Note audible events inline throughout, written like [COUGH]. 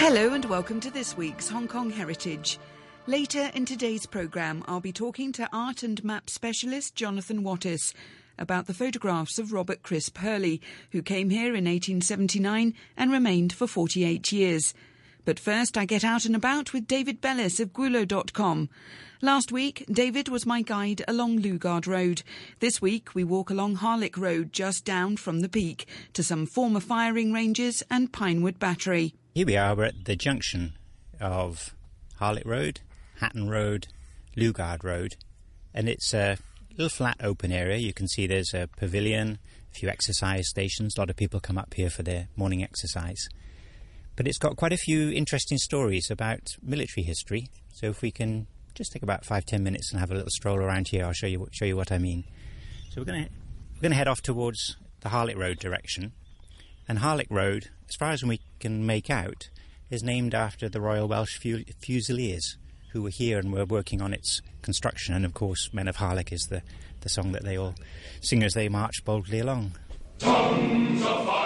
Hello and welcome to this week's Hong Kong Heritage. Later in today's programme, I'll be talking to art and map specialist Jonathan Wattis about the photographs of Robert Crisp Hurley, who came here in 1879 and remained for 48 years. But first, I get out and about with David Bellis of Gwulo.com. Last week, David was my guide along Lugard Road. This week, we walk along Harlech Road just down from the peak to some former firing ranges and Pinewood Battery. Here we are, we're at the junction of Harlech Road, Hatton Road, Lugard Road, and it's a little flat open area. You can see there's a pavilion, a few exercise stations. A lot of people come up here for their morning exercise. But it's got quite a few interesting stories about military history. So if we can just take about five, ten minutes and have a little stroll around here, I'll show you show you what I mean. So we're going to we're going to head off towards the Harlech Road direction, and Harlech Road, as far as we can make out, is named after the Royal Welsh Fusiliers who were here and were working on its construction. And of course, Men of Harlech is the, the song that they all sing as they march boldly along. Of fire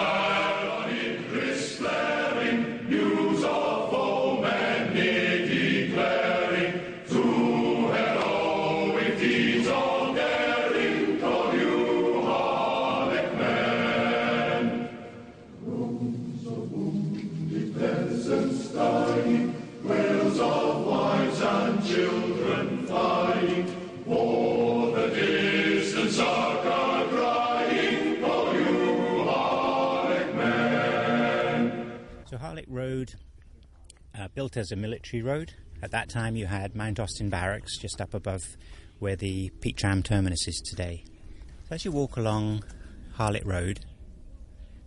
Harlech Road, uh, built as a military road. At that time, you had Mount Austin Barracks just up above where the Peak Tram terminus is today. So as you walk along Harlech Road,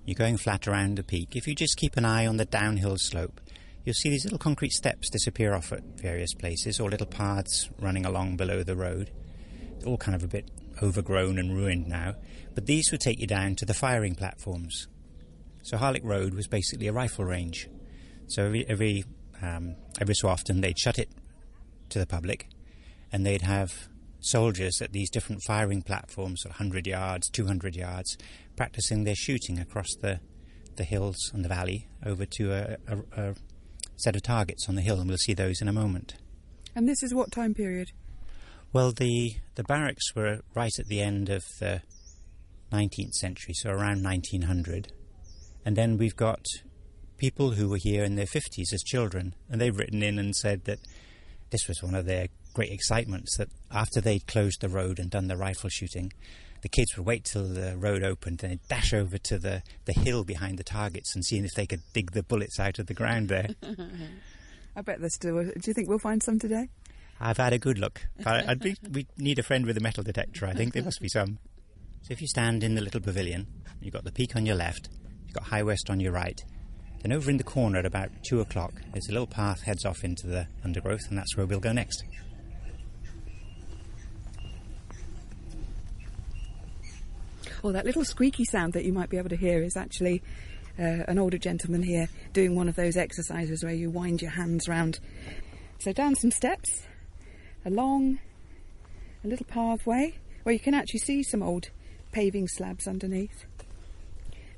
you're going flat around the peak. If you just keep an eye on the downhill slope, you'll see these little concrete steps disappear off at various places, or little paths running along below the road. All kind of a bit overgrown and ruined now, but these would take you down to the firing platforms. So Harlech Road was basically a rifle range. So every every um, every so often they'd shut it to the public, and they'd have soldiers at these different firing platforms, 100 yards, 200 yards, practicing their shooting across the the hills and the valley over to a, a, a set of targets on the hill, and we'll see those in a moment. And this is what time period? Well, the the barracks were right at the end of the 19th century, so around 1900. And then we've got people who were here in their 50s as children, and they've written in and said that this was one of their great excitements that after they'd closed the road and done the rifle shooting, the kids would wait till the road opened and they'd dash over to the, the hill behind the targets and seeing if they could dig the bullets out of the ground there. [LAUGHS] I bet there's still. Do you think we'll find some today? I've had a good look. I, I'd be, we need a friend with a metal detector, I think. There must be some. So if you stand in the little pavilion, you've got the peak on your left, you've got High West on your right. Then over in the corner at about two o'clock, there's a little path heads off into the undergrowth, and that's where we'll go next. Well, that little squeaky sound that you might be able to hear is actually uh, an older gentleman here doing one of those exercises where you wind your hands round. So down some steps, along a little pathway where you can actually see some old paving slabs underneath.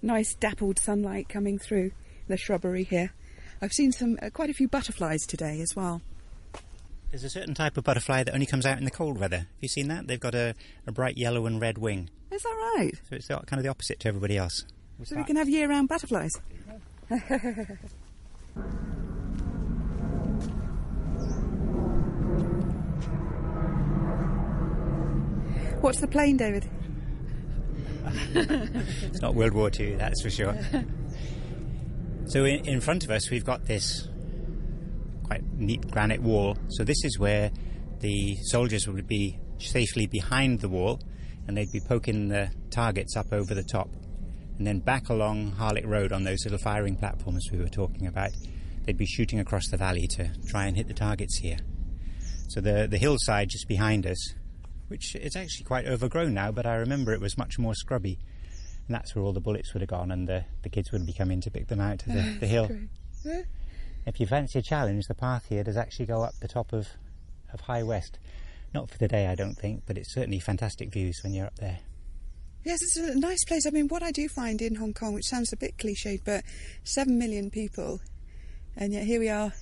Nice dappled sunlight coming through the shrubbery here. I've seen some uh, quite a few butterflies today as well. There's a certain type of butterfly that only comes out in the cold weather. Have you seen that? They've got a, a bright yellow and red wing. Is that right? So it's kind of the opposite to everybody else. So we can have year-round butterflies. [LAUGHS] What's the plane, David? [LAUGHS] It's not World War II, that's for sure. so in, in front of us, we've got this quite neat granite wall. So this is where the soldiers would be safely behind the wall, and they'd be poking the targets up over the top. And then back along Harlech Road on those little firing platforms we were talking about, they'd be shooting across the valley to try and hit the targets here. So the the hillside just behind us, which is actually quite overgrown now, but I remember it was much more scrubby. And that's where all the bullets would have gone, and the, the kids would be coming to pick them out of the, [LAUGHS] the hill. If you fancy a challenge, the path here does actually go up the top of, of High West. Not for the day, I don't think, but it's certainly fantastic views when you're up there. Yes, it's a nice place. I mean, what I do find in Hong Kong, which sounds a bit cliched, but seven million people And yet here we are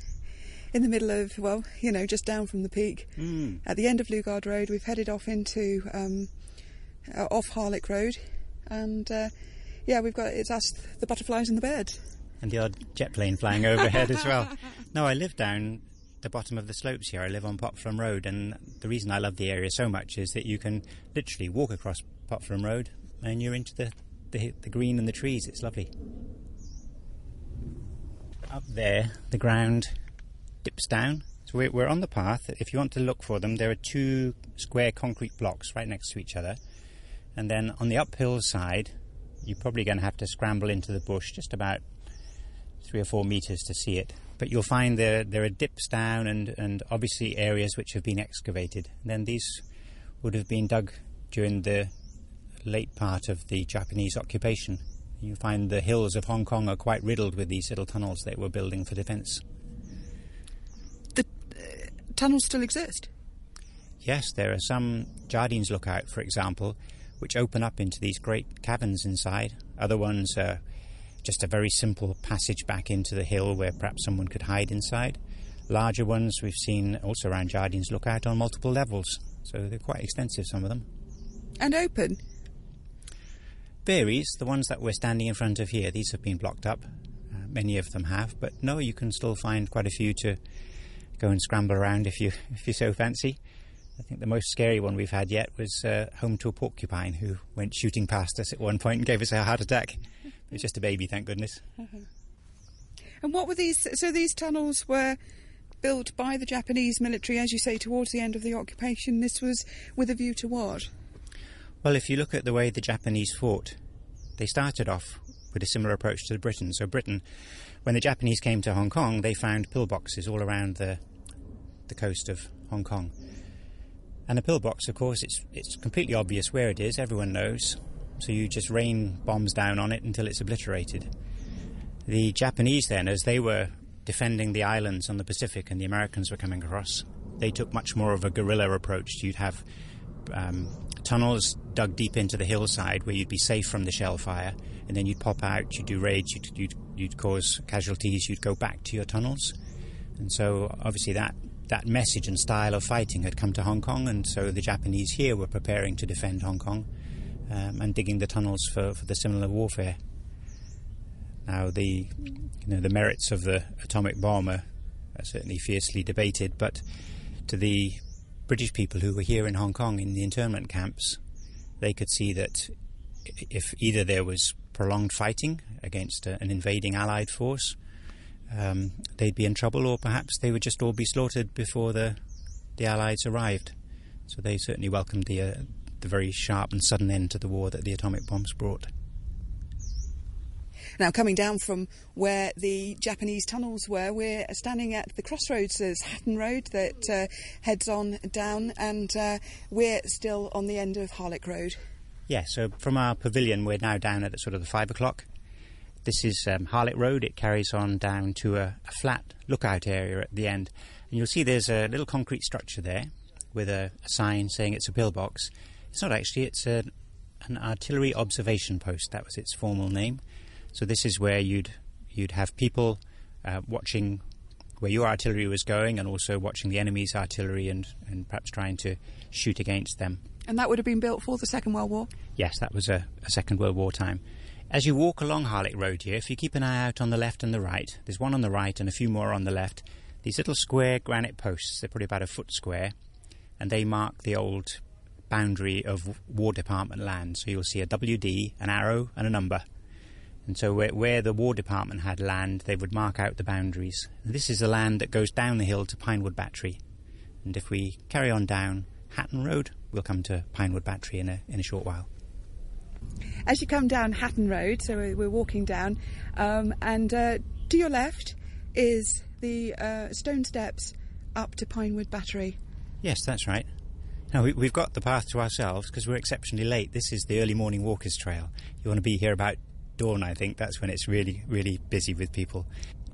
in the middle of, well, you know, just down from the peak. Mm. At the end of Lugard Road, we've headed off into, um, uh, off Harlech Road. And uh, yeah, we've got, it's us, the butterflies and the birds. And the odd jet plane flying overhead as well. [LAUGHS] No, I live down the bottom of the slopes here. I live on Pokfulam Road, and the reason I love the area so much is that you can literally walk across Pokfulam Road and you're into the, the, the green and the trees. It's lovely. Up there, the ground dips down. So we're, we're on the path. If you want to look for them, there are two square concrete blocks right next to each other. And then on the uphill side, you're probably going to have to scramble into the bush just about three or four meters to see it. But you'll find there there are dips down and, and obviously areas which have been excavated. And then these would have been dug during the late part of the Japanese occupation. You find the hills of Hong Kong are quite riddled with these little tunnels they were building for defence. Tunnels still exist. Yes, there are some Jardines Lookout, for example, which open up into these great caverns inside. Other ones are just a very simple passage back into the hill where perhaps someone could hide inside. Larger ones we've seen also around Jardines Lookout on multiple levels, so they're quite extensive, some of them. And open. Varies. The ones that we're standing in front of here, these have been blocked up. Uh, many of them have, but no, you can still find quite a few to go and scramble around if you if you so fancy. I think the most scary one we've had yet was uh, home to a porcupine who went shooting past us at one point and gave us a heart attack. It was just a baby, thank goodness. [LAUGHS] And what were these? So these tunnels were built by the Japanese military, as you say, towards the end of the occupation. This was with a view to what? Well, if you look at the way the Japanese fought, they started off with a similar approach to Britain. So Britain, when the Japanese came to Hong Kong, they found pillboxes all around the the coast of Hong Kong. And a pillbox, of course, it's it's completely obvious where it is. Everyone knows. So you just rain bombs down on it until it's obliterated. The Japanese then, as they were defending the islands on the Pacific and the Americans were coming across, they took much more of a guerrilla approach. You'd have um, tunnels dug deep into the hillside where you'd be safe from the shell fire, and then you'd pop out, you'd do raids, you'd, you'd, you'd cause casualties, you'd go back to your tunnels. And so, obviously, that, that message and style of fighting had come to Hong Kong, and so the Japanese here were preparing to defend Hong Kong um, and digging the tunnels for, for the similar warfare. Now, the you know the merits of the atomic bomb are, are certainly fiercely debated, but to the British people who were here in Hong Kong in the internment camps, they could see that if either there was prolonged fighting against a, an invading Allied force, um, they'd be in trouble, or perhaps they would just all be slaughtered before the the Allies arrived. So they certainly welcomed the uh, the very sharp and sudden end to the war that the atomic bombs brought. Now, coming down from where the Japanese tunnels were, we're standing at the crossroads. There's Hatton Road that uh, heads on down, and uh, we're still on the end of Harlech Road. Yeah, so from our pavilion, we're now down at sort of the five o'clock. This is um, Harlech Road. It carries on down to a, a flat lookout area at the end. And you'll see there's a little concrete structure there with a, a sign saying it's a pillbox. It's not actually, it's a, an artillery observation post. That was its formal name. So this is where you'd, you'd have people uh, watching where your artillery was going and also watching the enemy's artillery and, and perhaps trying to shoot against them. And that would have been built for the Second World War. Yes, that was a, a Second World War time. As you walk along Harlech Road here, if you keep an eye out on the left and the right, there's one on the right and a few more on the left. These little square granite posts, they're probably about a foot square, and they mark the old boundary of War Department land. So you'll see a WD, an arrow, and a number. And so where, where the War Department had land, they would mark out the boundaries. And this is the land that goes down the hill to Pinewood Battery. And if we carry on down Hatton Road, we'll come to Pinewood Battery in a, in a short while. As you come down Hatton Road, so we're we're walking down, um, and uh, to your left is the uh, stone steps up to Pinewood Battery. Yes, that's right. Now, we, we've got the path to ourselves because we're exceptionally late. This is the early morning walkers trail. You want to be here about dawn, I think. That's when it's really, really busy with people.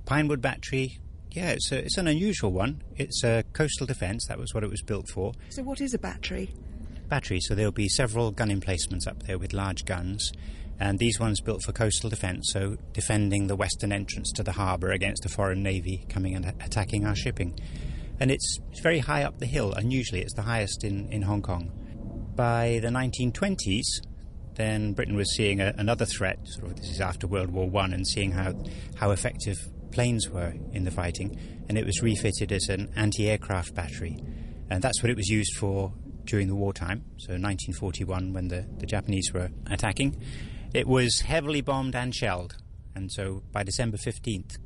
Pinewood Battery, yeah, it's, a, it's an unusual one. It's a coastal defence. That was what it was built for. So, what is a battery? battery. So there'll be several gun emplacements up there with large guns. And these ones built for coastal defence, so defending the western entrance to the harbour against a foreign navy coming and attacking our shipping. And it's, it's very high up the hill, unusually, it's the highest in, in Hong Kong. By the 1920s, then Britain was seeing a, another threat. Sort of, this is after World War One, and seeing how how effective planes were in the fighting, and it was refitted as an anti-aircraft battery, and that's what it was used for during the wartime. So, 1941, when the, the Japanese were attacking, it was heavily bombed and shelled, and so by December 15th,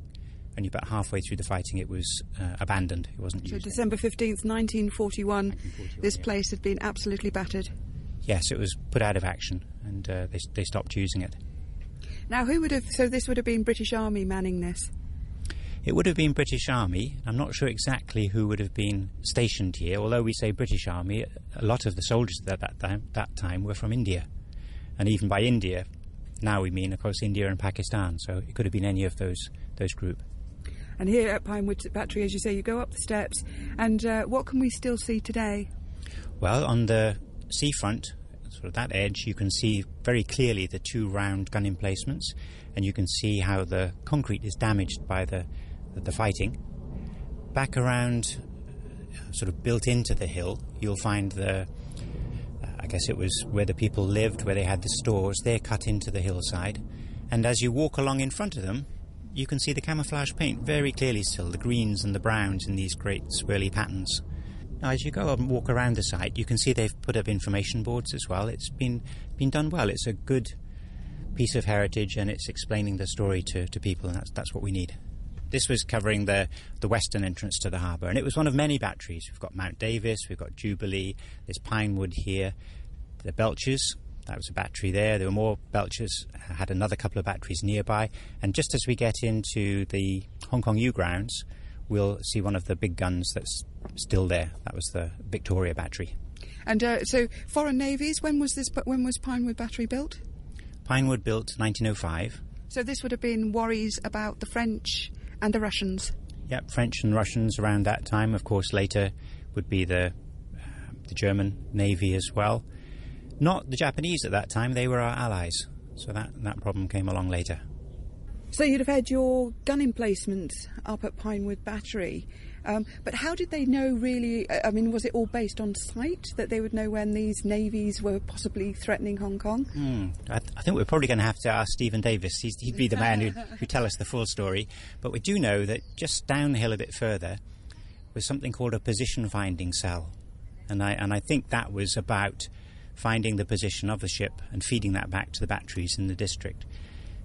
only about halfway through the fighting, it was uh, abandoned. It wasn't so used. December 15th, 1941, 1941 this yeah. place had been absolutely battered. Yes, it was put out of action, and uh, they, they stopped using it. Now, who would have? So this would have been British Army manning this. It would have been British Army. I'm not sure exactly who would have been stationed here. Although we say British Army, a lot of the soldiers at that time, that time were from India, and even by India, now we mean, of course, India and Pakistan. So it could have been any of those those group. And here at Pinewood Battery, as you say, you go up the steps, and uh, what can we still see today? Well, on the seafront, sort of that edge, you can see very clearly the two round gun emplacements, and you can see how the concrete is damaged by the, the, the fighting. Back around, uh, sort of built into the hill, you'll find the, uh, I guess it was where the people lived, where they had the stores, they're cut into the hillside. And as you walk along in front of them, you can see the camouflage paint very clearly still, the greens and the browns in these great swirly patterns. Now, as you go and walk around the site, you can see they've put up information boards as well. It's been been done well. It's a good piece of heritage, and it's explaining the story to, to people, and that's that's what we need. This was covering the the western entrance to the harbour, and it was one of many batteries. We've got Mount Davis, we've got Jubilee, there's Pinewood here, the Belchers. That was a battery there. There were more Belchers. Had another couple of batteries nearby, and just as we get into the Hong Kong U grounds, we'll see one of the big guns that's still there. That was the Victoria battery. And uh, so, foreign navies. When was this? When was Pinewood Battery built? Pinewood built 1905. So this would have been worries about the French and the Russians. Yep, French and Russians around that time. Of course, later would be the uh, the German navy as well. Not the Japanese at that time; they were our allies. So that that problem came along later. So you'd have had your gun emplacement up at Pinewood Battery. Um, but how did they know really? I mean, was it all based on sight that they would know when these navies were possibly threatening Hong Kong? Mm, I, th- I, think we're probably going to have to ask Stephen Davies. He's, he'd be the man who'd, [LAUGHS] who'd tell us the full story. But we do know that just downhill a bit further was something called a position finding cell. And I, and I think that was about finding the position of the ship and feeding that back to the batteries in the district.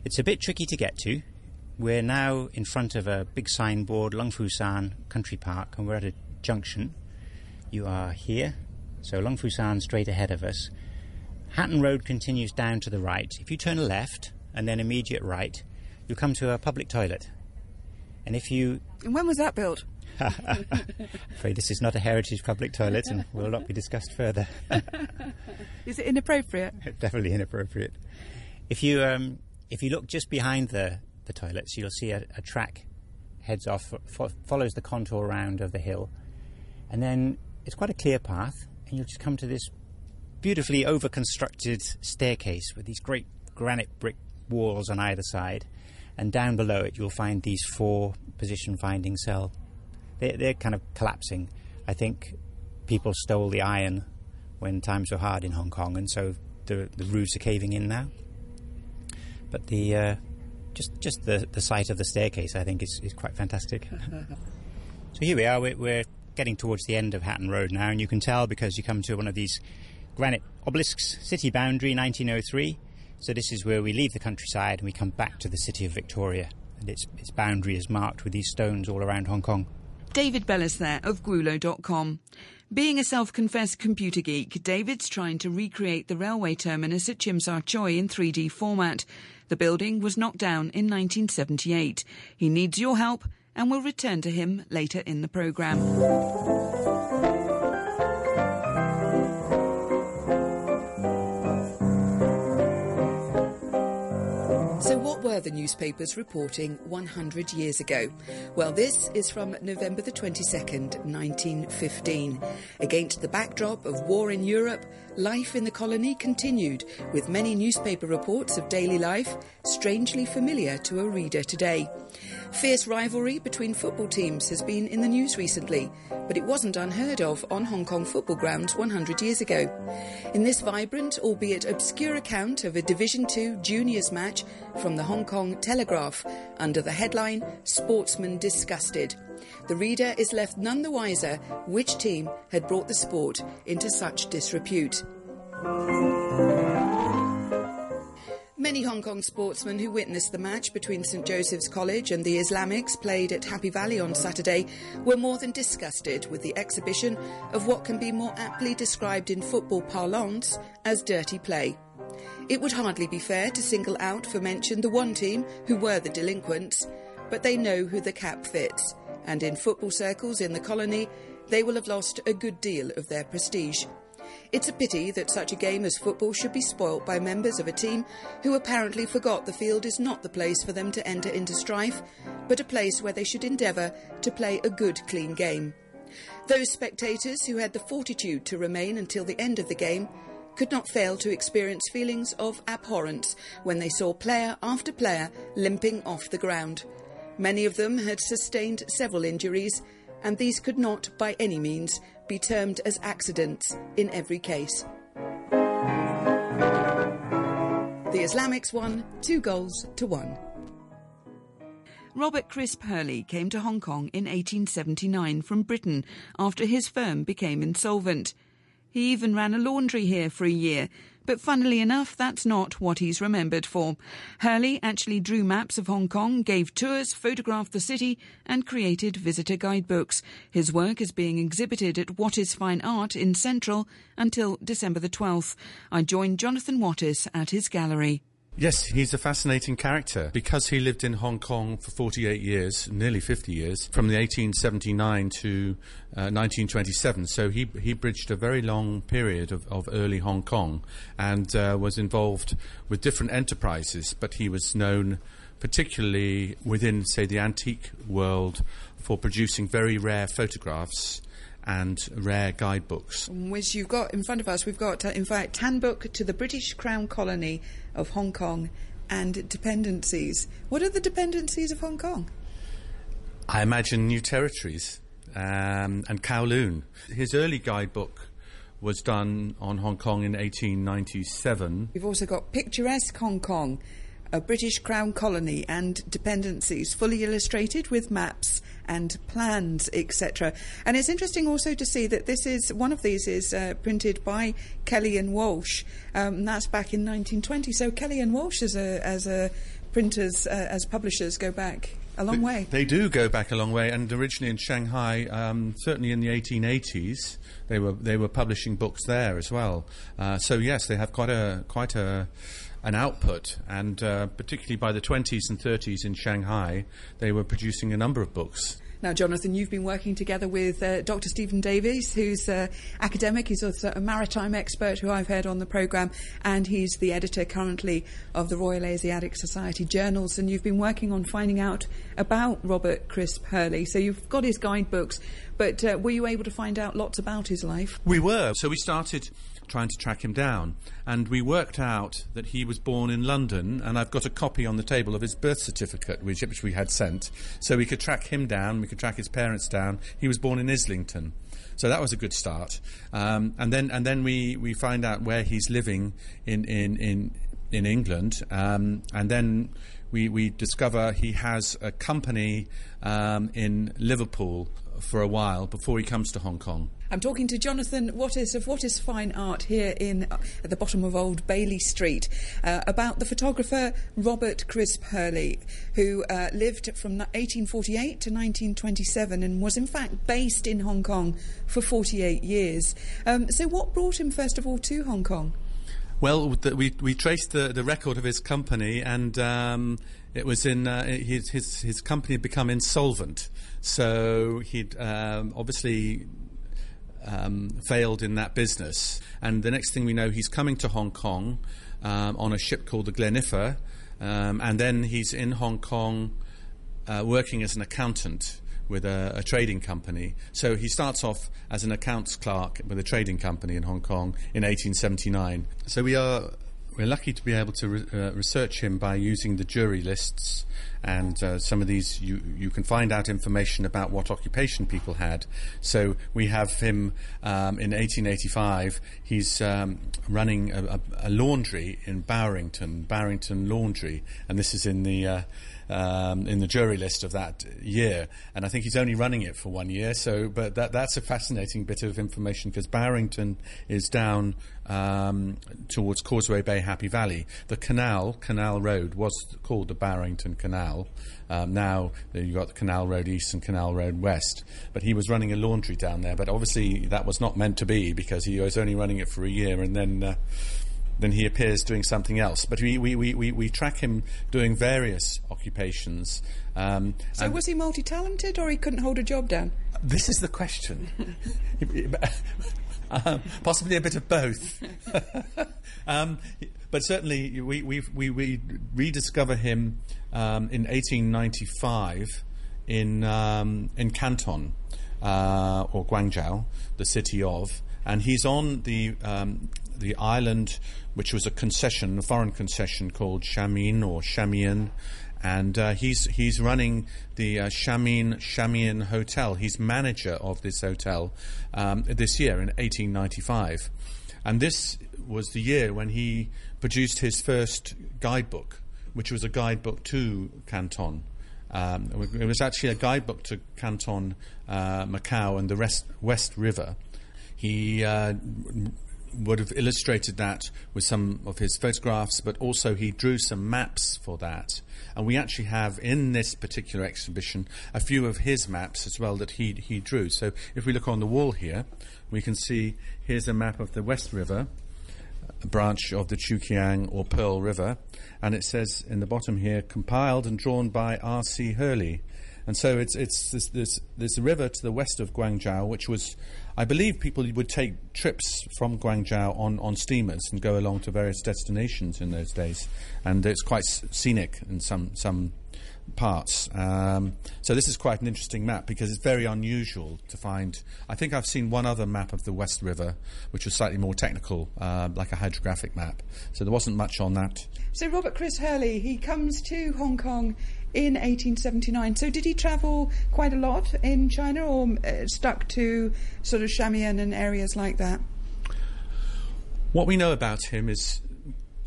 It's a bit tricky to get to. We're now in front of a big signboard, Lung Fu Shan Country Park, and we're at a junction. You are here, so Lung Fu Shan straight ahead of us. Hatton Road continues down to the right. If you turn left and then immediate right, you'll come to a public toilet. And if you. And when was that built? I'm [LAUGHS] afraid this is not a heritage public toilet and will not be discussed further. [LAUGHS] is it inappropriate? [LAUGHS] Definitely inappropriate. If you um, if you look just behind the, the toilets, you'll see a, a track heads off, fo- follows the contour round of the hill, and then it's quite a clear path, and you'll just come to this beautifully over constructed staircase with these great granite brick walls on either side, and down below it you'll find these four position finding cell. They're, they're kind of collapsing. I think people stole the iron when times were hard in Hong Kong, and so the, the roofs are caving in now. But the uh, just just the, the sight of the staircase, I think, is, is quite fantastic. [LAUGHS] so here we are. We're, we're getting towards the end of Hatton Road now, and you can tell because you come to one of these granite obelisks, city boundary 1903. So this is where we leave the countryside and we come back to the city of Victoria, and its its boundary is marked with these stones all around Hong Kong. David Bellis there of Gwulo.com. Being a self-confessed computer geek, David's trying to recreate the railway terminus at Sha Tsui in 3D format. The building was knocked down in 1978. He needs your help and we'll return to him later in the programme. Were the newspapers reporting 100 years ago? Well, this is from November the 22nd, 1915. Against the backdrop of war in Europe, life in the colony continued, with many newspaper reports of daily life strangely familiar to a reader today. Fierce rivalry between football teams has been in the news recently, but it wasn't unheard of on Hong Kong football grounds 100 years ago. In this vibrant, albeit obscure account of a Division II juniors match from the Hong Kong Telegraph, under the headline Sportsmen Disgusted, the reader is left none the wiser which team had brought the sport into such disrepute. Many Hong Kong sportsmen who witnessed the match between St Joseph's College and the Islamics played at Happy Valley on Saturday were more than disgusted with the exhibition of what can be more aptly described in football parlance as dirty play. It would hardly be fair to single out for mention the one team who were the delinquents, but they know who the cap fits, and in football circles in the colony, they will have lost a good deal of their prestige. It's a pity that such a game as football should be spoilt by members of a team who apparently forgot the field is not the place for them to enter into strife, but a place where they should endeavour to play a good, clean game. Those spectators who had the fortitude to remain until the end of the game could not fail to experience feelings of abhorrence when they saw player after player limping off the ground. Many of them had sustained several injuries, and these could not, by any means, be termed as accidents in every case. The Islamics won two goals to one. Robert Crisp Hurley came to Hong Kong in 1879 from Britain after his firm became insolvent. He even ran a laundry here for a year, but funnily enough, that's not what he's remembered for. Hurley actually drew maps of Hong Kong, gave tours, photographed the city, and created visitor guidebooks. His work is being exhibited at Wattis Fine Art in Central until December the 12th. I joined Jonathan Wattis at his gallery. Yes, he's a fascinating character because he lived in Hong Kong for 48 years, nearly 50 years, from the 1879 to uh, 1927. So he he bridged a very long period of, of early Hong Kong and uh, was involved with different enterprises. But he was known particularly within, say, the antique world for producing very rare photographs and rare guidebooks. Which you've got in front of us, we've got, uh, in fact, Handbook to the British Crown Colony of Hong Kong and Dependencies. What are the dependencies of Hong Kong? I imagine new territories um, and Kowloon. His early guidebook was done on Hong Kong in 1897. We've also got Picturesque Hong Kong, a British Crown colony and dependencies, fully illustrated with maps and plans, etc. And it's interesting also to see that this is one of these is uh, printed by Kelly and Walsh. Um, that's back in 1920. So Kelly and Walsh as a as a printers uh, as publishers go back a long way. They do go back a long way, and originally in Shanghai, um, certainly in the 1880s, they were they were publishing books there as well. Uh, so yes, they have quite a quite a an output, and uh, particularly by the 20s and 30s in Shanghai, they were producing a number of books. Now, Jonathan, you've been working together with uh, Dr. Stephen Davies, who's uh, academic. He's also a maritime expert who I've heard on the programme, and he's the editor currently of the Royal Asiatic Society journals. And you've been working on finding out about Robert Crisp Hurley. So you've got his guidebooks, but uh, were you able to find out lots about his life? We were. So we started trying to track him down. And we worked out that he was born in London, and I've got a copy on the table of his birth certificate, which, which we had sent. So we could track him down, we could track his parents down. He was born in Islington. So that was a good start. Um, and then, and then we, we find out where he's living in, in, in, in England. Um, and then we, we discover he has a company um, in Liverpool for a while before he comes to Hong Kong. I'm talking to Jonathan Wattis of Wattis Fine Art here in uh, at the bottom of Old Bailey Street uh, about the photographer Robert Crisp Hurley, who uh, lived from 1848 to 1927 and was in fact based in Hong Kong for 48 years. Um, so, what brought him first of all to Hong Kong? Well, the, we we traced the, the record of his company, and um, it was in uh, his, his his company had become insolvent. So he'd um, obviously um, failed in that business. And the next thing we know, he's coming to Hong Kong um, on a ship called the Glenifer. um, and then he's in Hong Kong uh, working as an accountant with a, a, trading company. So he starts off as an accounts clerk with a trading company in Hong Kong in 1879. So we are we're lucky to be able to re- uh, research him by using the jury lists and uh, some of these you, you can find out information about what occupation people had. So we have him um, in 1885. He's um, running a, a, laundry in Barrington, Barrington Laundry, and this is in the uh, um, in the jury list of that year. And I think he's only running it for one year. So, but that that's a fascinating bit of information because Barrington is down um, towards Causeway Bay, Happy Valley. The canal, Canal Road, was called the Barrington Canal. Um, now you've got the Canal Road East and Canal Road West. But he was running a laundry down there. But obviously that was not meant to be because he was only running it for a year and then. Uh, then he appears doing something else. But we, we, we, we, track him doing various occupations. Um, so was he multi-talented or he couldn't hold a job down? This is the question. [LAUGHS] um, possibly a bit of both. [LAUGHS] um, but certainly we, we, we, we rediscover him um, in 1895 in, um, in Canton. Uh, or Guangzhou, the city of, and he's on the um, the island, which was a concession, a foreign concession called Shameen or Shamian, and uh, he's he's running the uh, Shameen Shamian Hotel. He's manager of this hotel um, this year in 1895, and this was the year when he produced his first guidebook, which was a guidebook to Canton. Um, it was actually a guidebook to Canton, uh, Macau, and the rest, West River. He uh, would have illustrated that with some of his photographs, but also he drew some maps for that. And we actually have in this particular exhibition a few of his maps as well that he, he drew. So if we look on the wall here, we can see here's a map of the West River, a branch of the Chukiang or Pearl River, and it says in the bottom here, compiled and drawn by R.C. Hurley. And so it's, it's this, this, this river to the west of Guangzhou, which was I believe people would take trips from Guangzhou on, on steamers and go along to various destinations in those days, and it's quite scenic in some some parts. Um, so this is quite an interesting map because it's very unusual to find. I think I've seen one other map of the West River, which was slightly more technical, uh, like a hydrographic map. So there wasn't much on that. So Robert Crisp Hurley, he comes to Hong Kong in 1879. So did he travel quite a lot in China or uh, stuck to sort of Shamian and areas like that? What we know about him is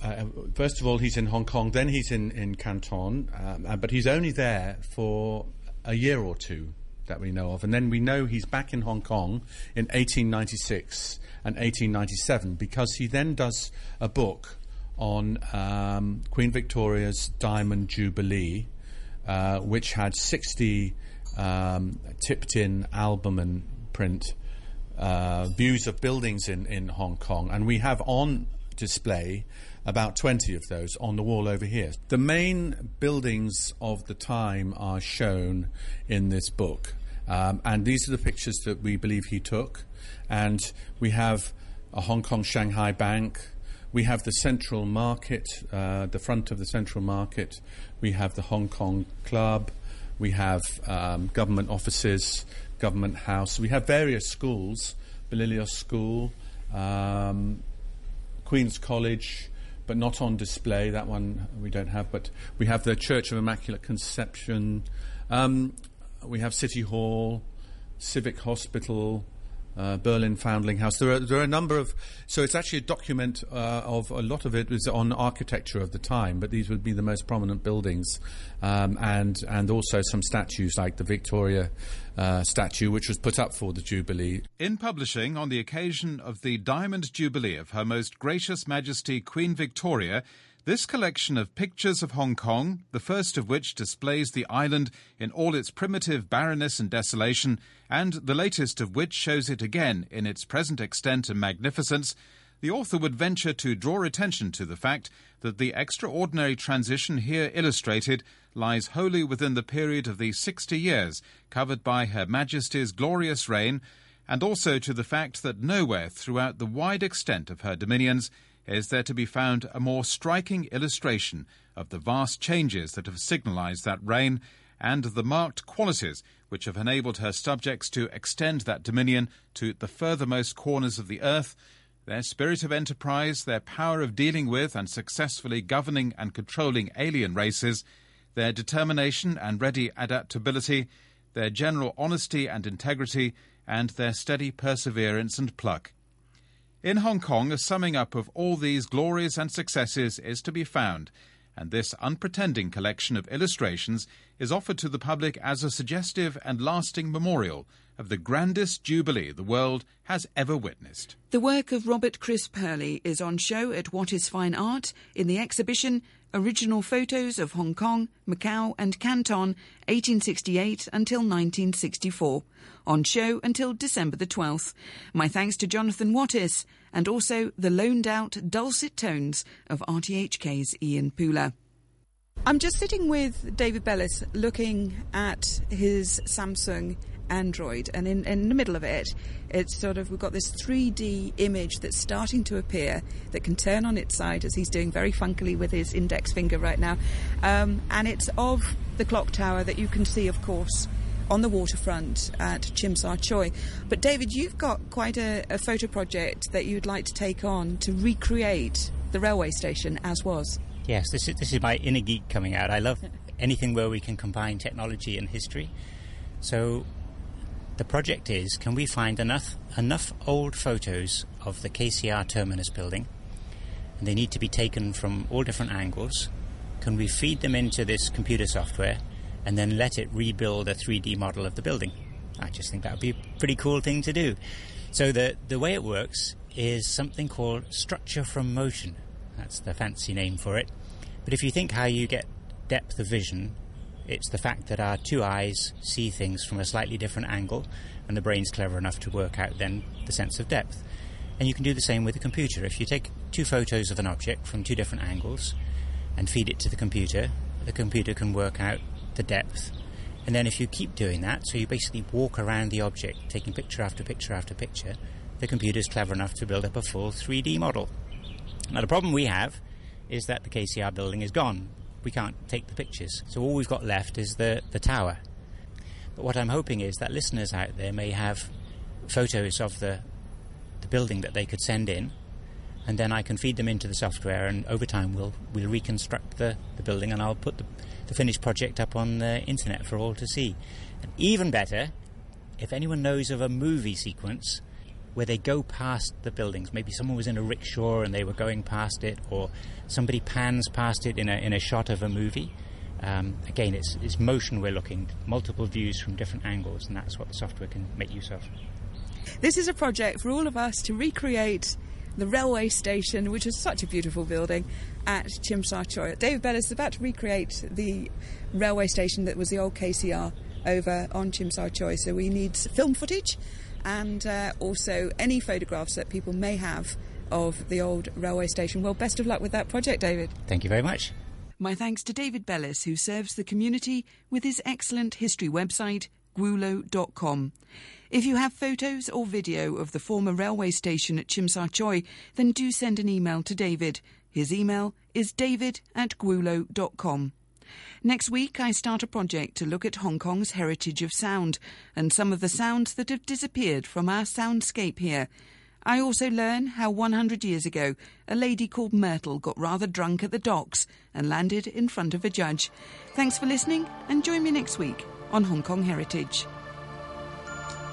uh, first of all, he's in Hong Kong, then he's in, in Canton, um, uh, but he's only there for a year or two that we know of. And then we know he's back in Hong Kong in 1896 and 1897 because he then does a book on um, Queen Victoria's Diamond Jubilee, uh, which had 60 um, tipped in album and print uh, views of buildings in, in Hong Kong. And we have on display about 20 of those on the wall over here. The main buildings of the time are shown in this book. Um, and these are the pictures that we believe he took. And we have a Hong Kong Shanghai Bank, we have the central market, uh, the front of the central market. We have the Hong Kong Club. We have um, government offices, government house. We have various schools, Belilios School, um, Queen's College, but not on display. That one we don't have. But we have the Church of Immaculate Conception. Um, we have City Hall, Civil Hospital, uh, Berlin Foundling House. There are, there are a number of, so it's actually a document uh, of a lot of it was on architecture of the time, but these would be the most prominent buildings, um, and and also some statues like the Victoria uh, statue, which was put up for the Jubilee. In publishing on the occasion of the Diamond Jubilee of Her Most Gracious Majesty Queen Victoria. This collection of pictures of Hong Kong, the first of which displays the island in all its primitive barrenness and desolation, and the latest of which shows it again in its present extent and magnificence, the author would venture to draw attention to the fact that the extraordinary transition here illustrated lies wholly within the period of the sixty years covered by Her Majesty's glorious reign, and also to the fact that nowhere throughout the wide extent of her dominions is there to be found a more striking illustration of the vast changes that have signalised that reign and the marked qualities which have enabled her subjects to extend that dominion to the furthermost corners of the earth, their spirit of enterprise, their power of dealing with and successfully governing and controlling alien races, their determination and ready adaptability, their general honesty and integrity, and their steady perseverance and pluck. In Hong Kong, a summing up of all these glories and successes is to be found, and this unpretending collection of illustrations is offered to the public as a suggestive and lasting memorial of the grandest jubilee the world has ever witnessed. The work of Robert Crisp Hurley is on show at Wattis Fine Art in the exhibition Original Photos of Hong Kong, Macau, and Canton, 1868 until 1964, on show until December the 12th. My thanks to Jonathan Wattis and also the loaned out dulcet tones of RTHK's Ian Pula. I'm just sitting with David Bellis looking at his Samsung Android, and in, in the middle of it, it's sort of we've got this 3D image that's starting to appear that can turn on its side as he's doing very funkily with his index finger right now, um, and it's of the clock tower that you can see, of course. On the waterfront at Sha Tsui. But, David, you've got quite a, a photo project that you'd like to take on to recreate the railway station as was. Yes, this is, this is my inner geek coming out. I love [LAUGHS] anything where we can combine technology and history. So the project is can we find enough enough old photos of the KCR terminus building? And they need to be taken from all different angles. Can we feed them into this computer software and then let it rebuild a 3D model of the building? I just think that would be a pretty cool thing to do. So the the way it works is something called structure from motion. That's the fancy name for it. But if you think how you get depth of vision, it's the fact that our two eyes see things from a slightly different angle, and the brain's clever enough to work out then the sense of depth. And you can do the same with a computer. If you take two photos of an object from two different angles and feed it to the computer, the computer can work out the depth. And then if you keep doing that, so you basically walk around the object, taking picture after picture after picture, the computer's clever enough to build up a full 3D model. Now, the problem we have is that the KCR building is gone. We can't take the pictures. So all we've got left is the, the tower. But what I'm hoping is that listeners out there may have photos of the, the building that they could send in, and then I can feed them into the software, and over time we'll, we'll reconstruct the, the building, and I'll put the, the finished project up on the internet for all to see. And even better, if anyone knows of a movie sequence where they go past the buildings. Maybe someone was in a rickshaw and they were going past it, or somebody pans past it in a, in a shot of a movie. Um, again, it's, it's motion we're looking, multiple views from different angles, and that's what the software can make use of. This is a project for all of us to recreate the railway station, which is such a beautiful building, at Sha Tsui. David Bellis about to recreate the railway station that was the old KCR over on Sha Tsui. So we need film footage and uh, also any photographs that people may have of the old railway station. Well, best of luck with that project, David. Thank you very much. My thanks to David Bellis, who serves the community with his excellent history website, gwulo.com. If you have photos or video of the former railway station at Tsim Sha Tsui, then do send an email to David. His email is david at gwulo.com. Next week, I start a project to look at Hong Kong's heritage of sound and some of the sounds that have disappeared from our soundscape here. I also learn how 100 years ago a lady called Myrtle got rather drunk at the docks and landed in front of a judge. Thanks for listening and join me next week on Hong Kong Heritage.